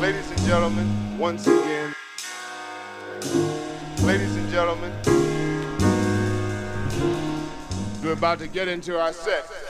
Ladies and gentlemen, once again, ladies and gentlemen, we're about to get into our set.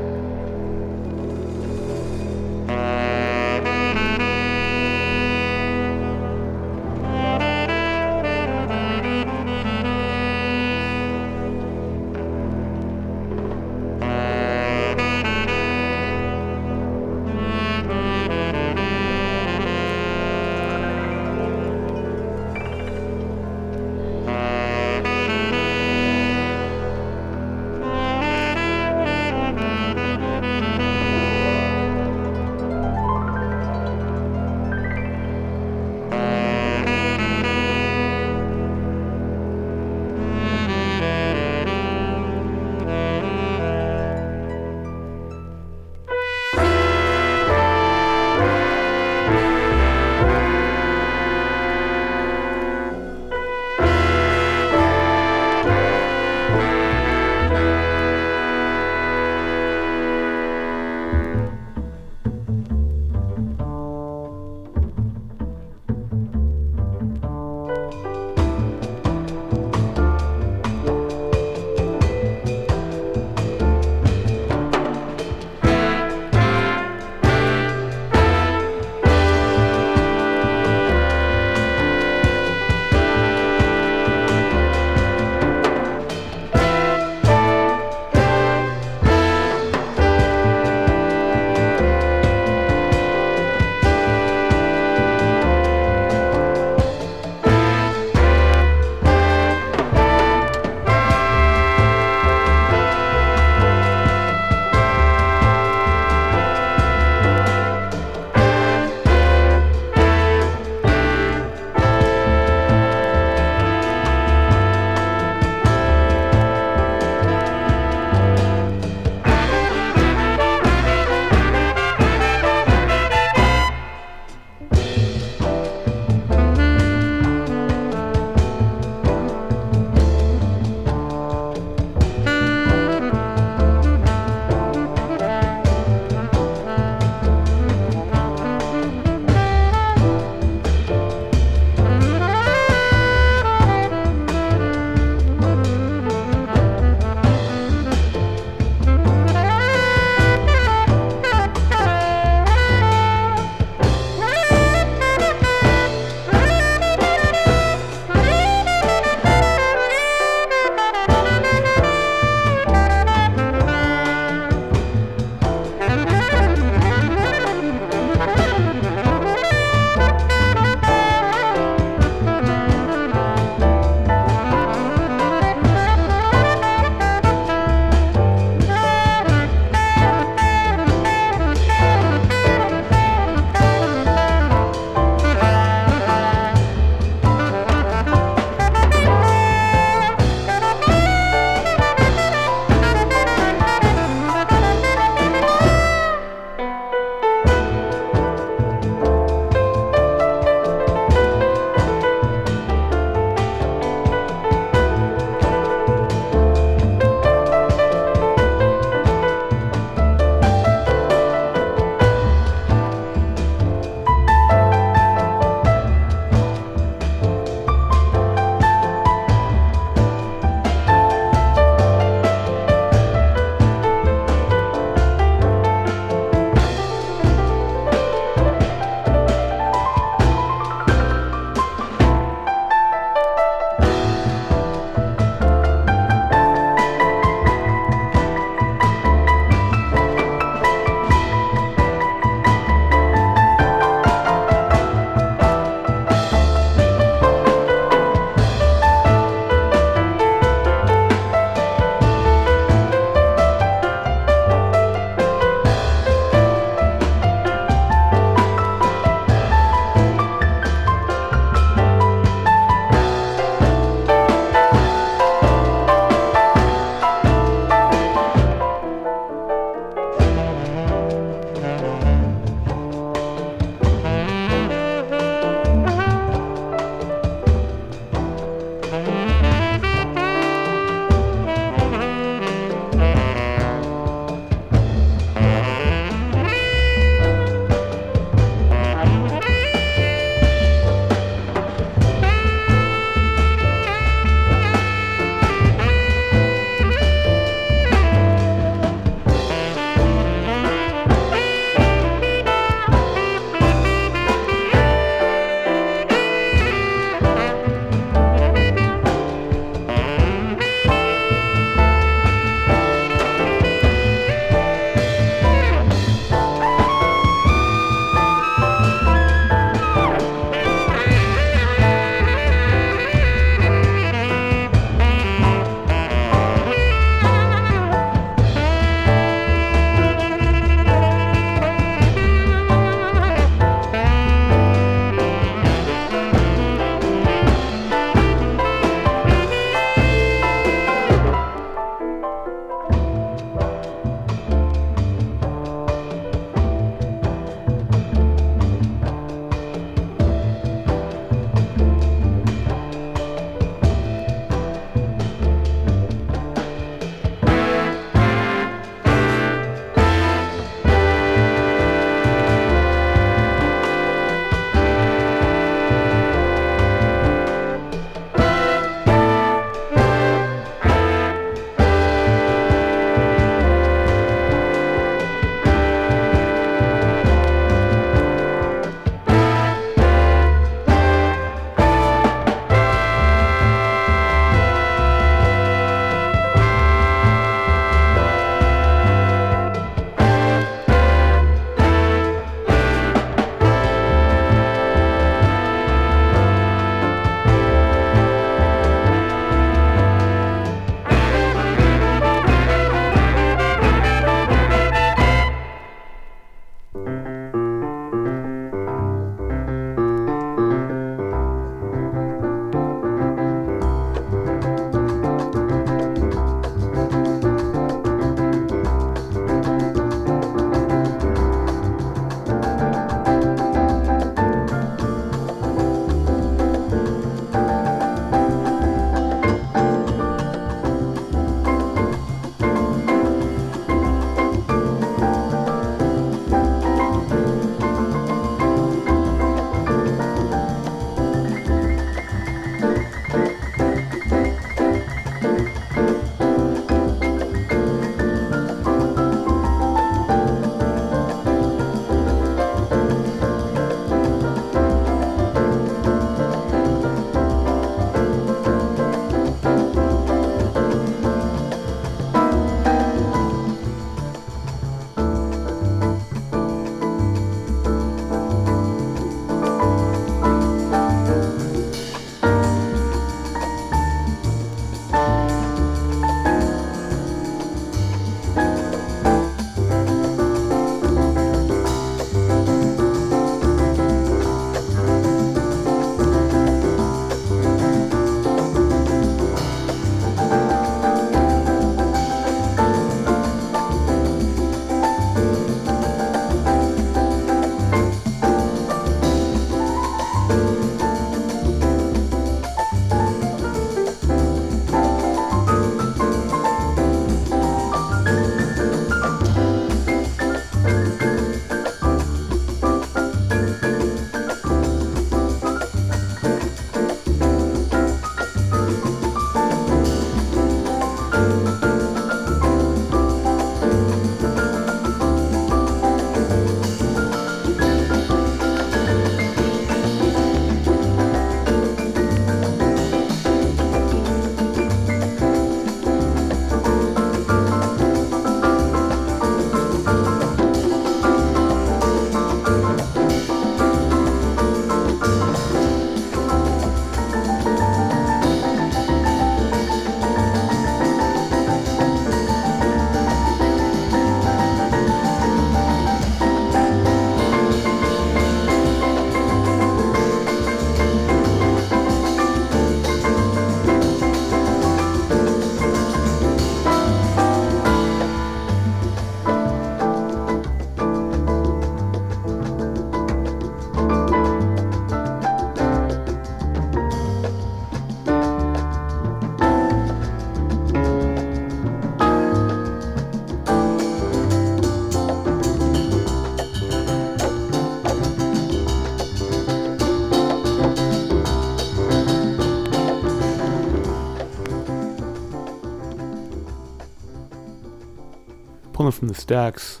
From the stacks,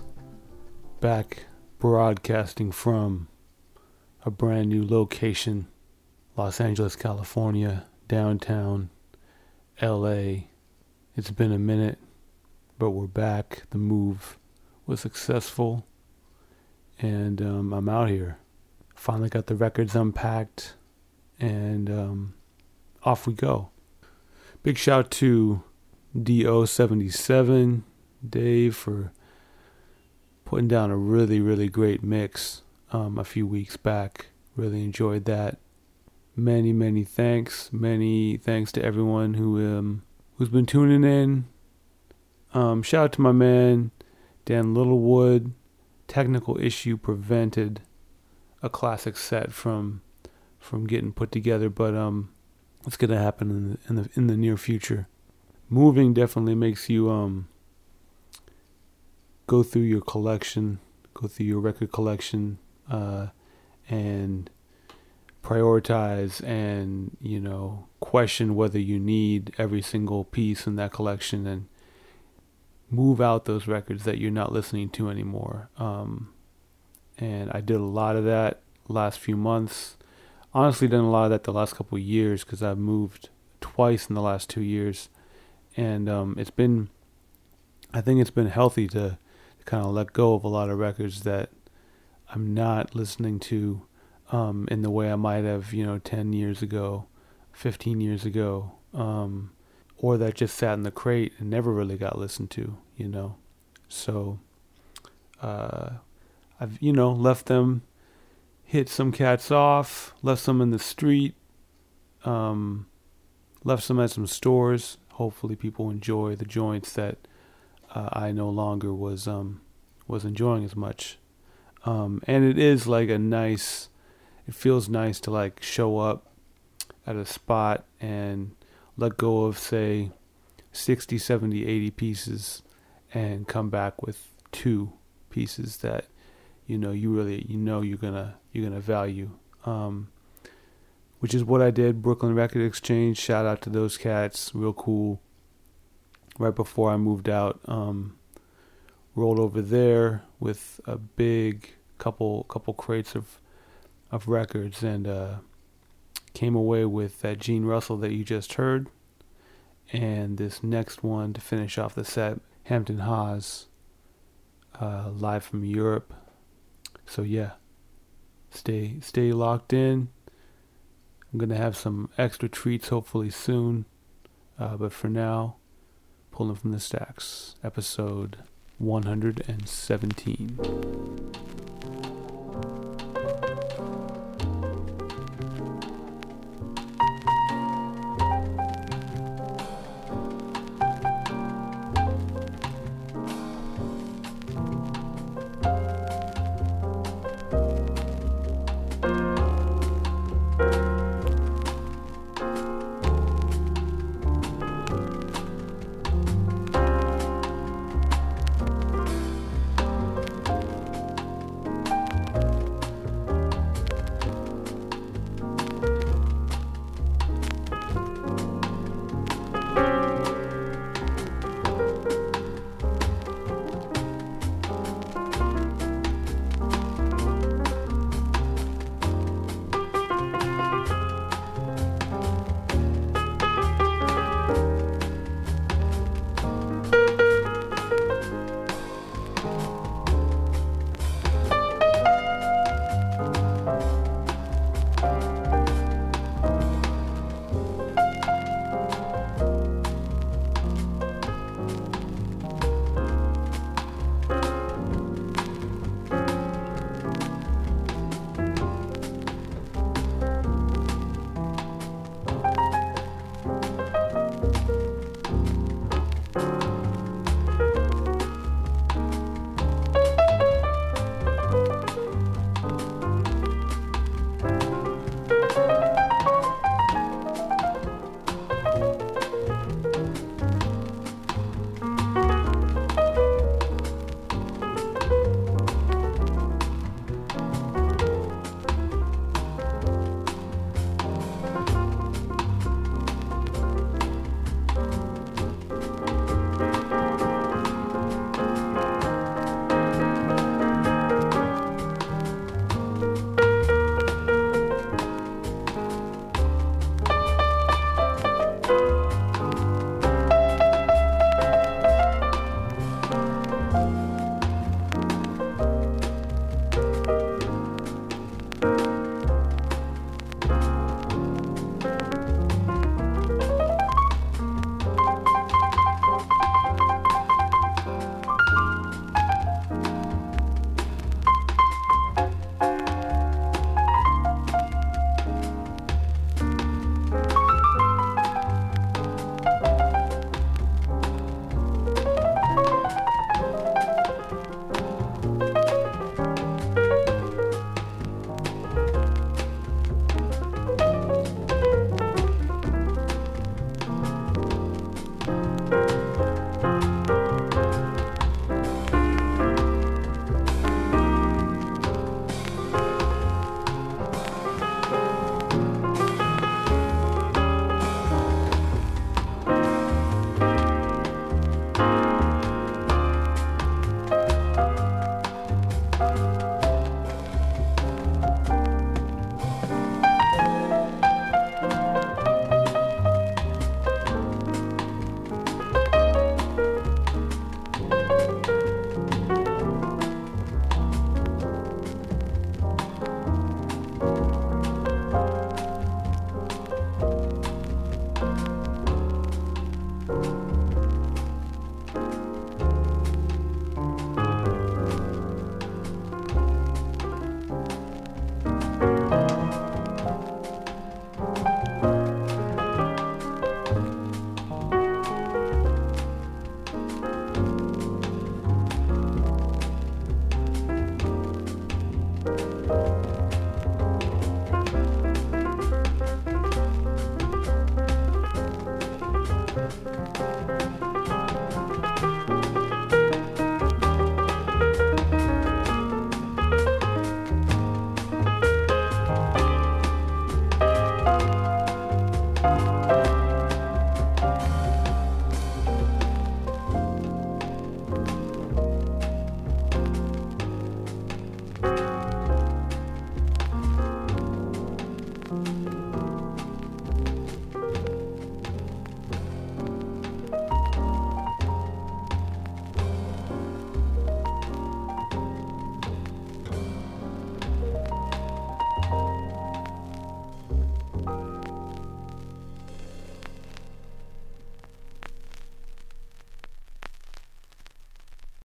back broadcasting from a brand new location, Los Angeles, California, downtown LA. It's been a minute, but we're back. The move was successful, and um, I'm out here. Finally got the records unpacked, and um, off we go. Big shout to DO77, Dave, for putting down a really, really great mix um, a few weeks back. Really enjoyed that. Many, many thanks. Many thanks to everyone who um, who's been tuning in. Um, shout out to my man Dan Littlewood. Technical issue prevented a classic set from from getting put together, but um, it's gonna happen in the in the in the near future. Moving definitely makes you um go through your collection, go through your record collection, uh, and prioritize and you know question whether you need every single piece in that collection and move out those records that you're not listening to anymore. Um, and I did a lot of that last few months. Honestly, done a lot of that the last couple of years because I've moved twice in the last two years, and um, it's been, I think it's been healthy to kind of let go of a lot of records that I'm not listening to um, in the way I might have, you know, 10 years ago, 15 years ago, um, or that just sat in the crate and never really got listened to, you know. So, uh, I've, you know, left them, hit some cats off, left some in the street, um, left some at some stores. Hopefully, people enjoy the joints that uh, I no longer was um, was enjoying as much. Um, and it is like a nice it feels nice to like show up at a spot and let go of say 60 70 80 pieces and come back with two pieces that you know you really you know you're gonna you're gonna value. Um, which is what I did. Brooklyn Record Exchange shout out to those cats. Real cool right before I moved out um, rolled over there with a big couple couple crates of of records and uh, came away with that Gene Russell that you just heard, and this next one to finish off the set, Hampton Hawes, uh, live from Europe. So yeah, stay stay locked in. I'm gonna have some extra treats hopefully soon, uh, but for now, pulling from the stacks, episode 117.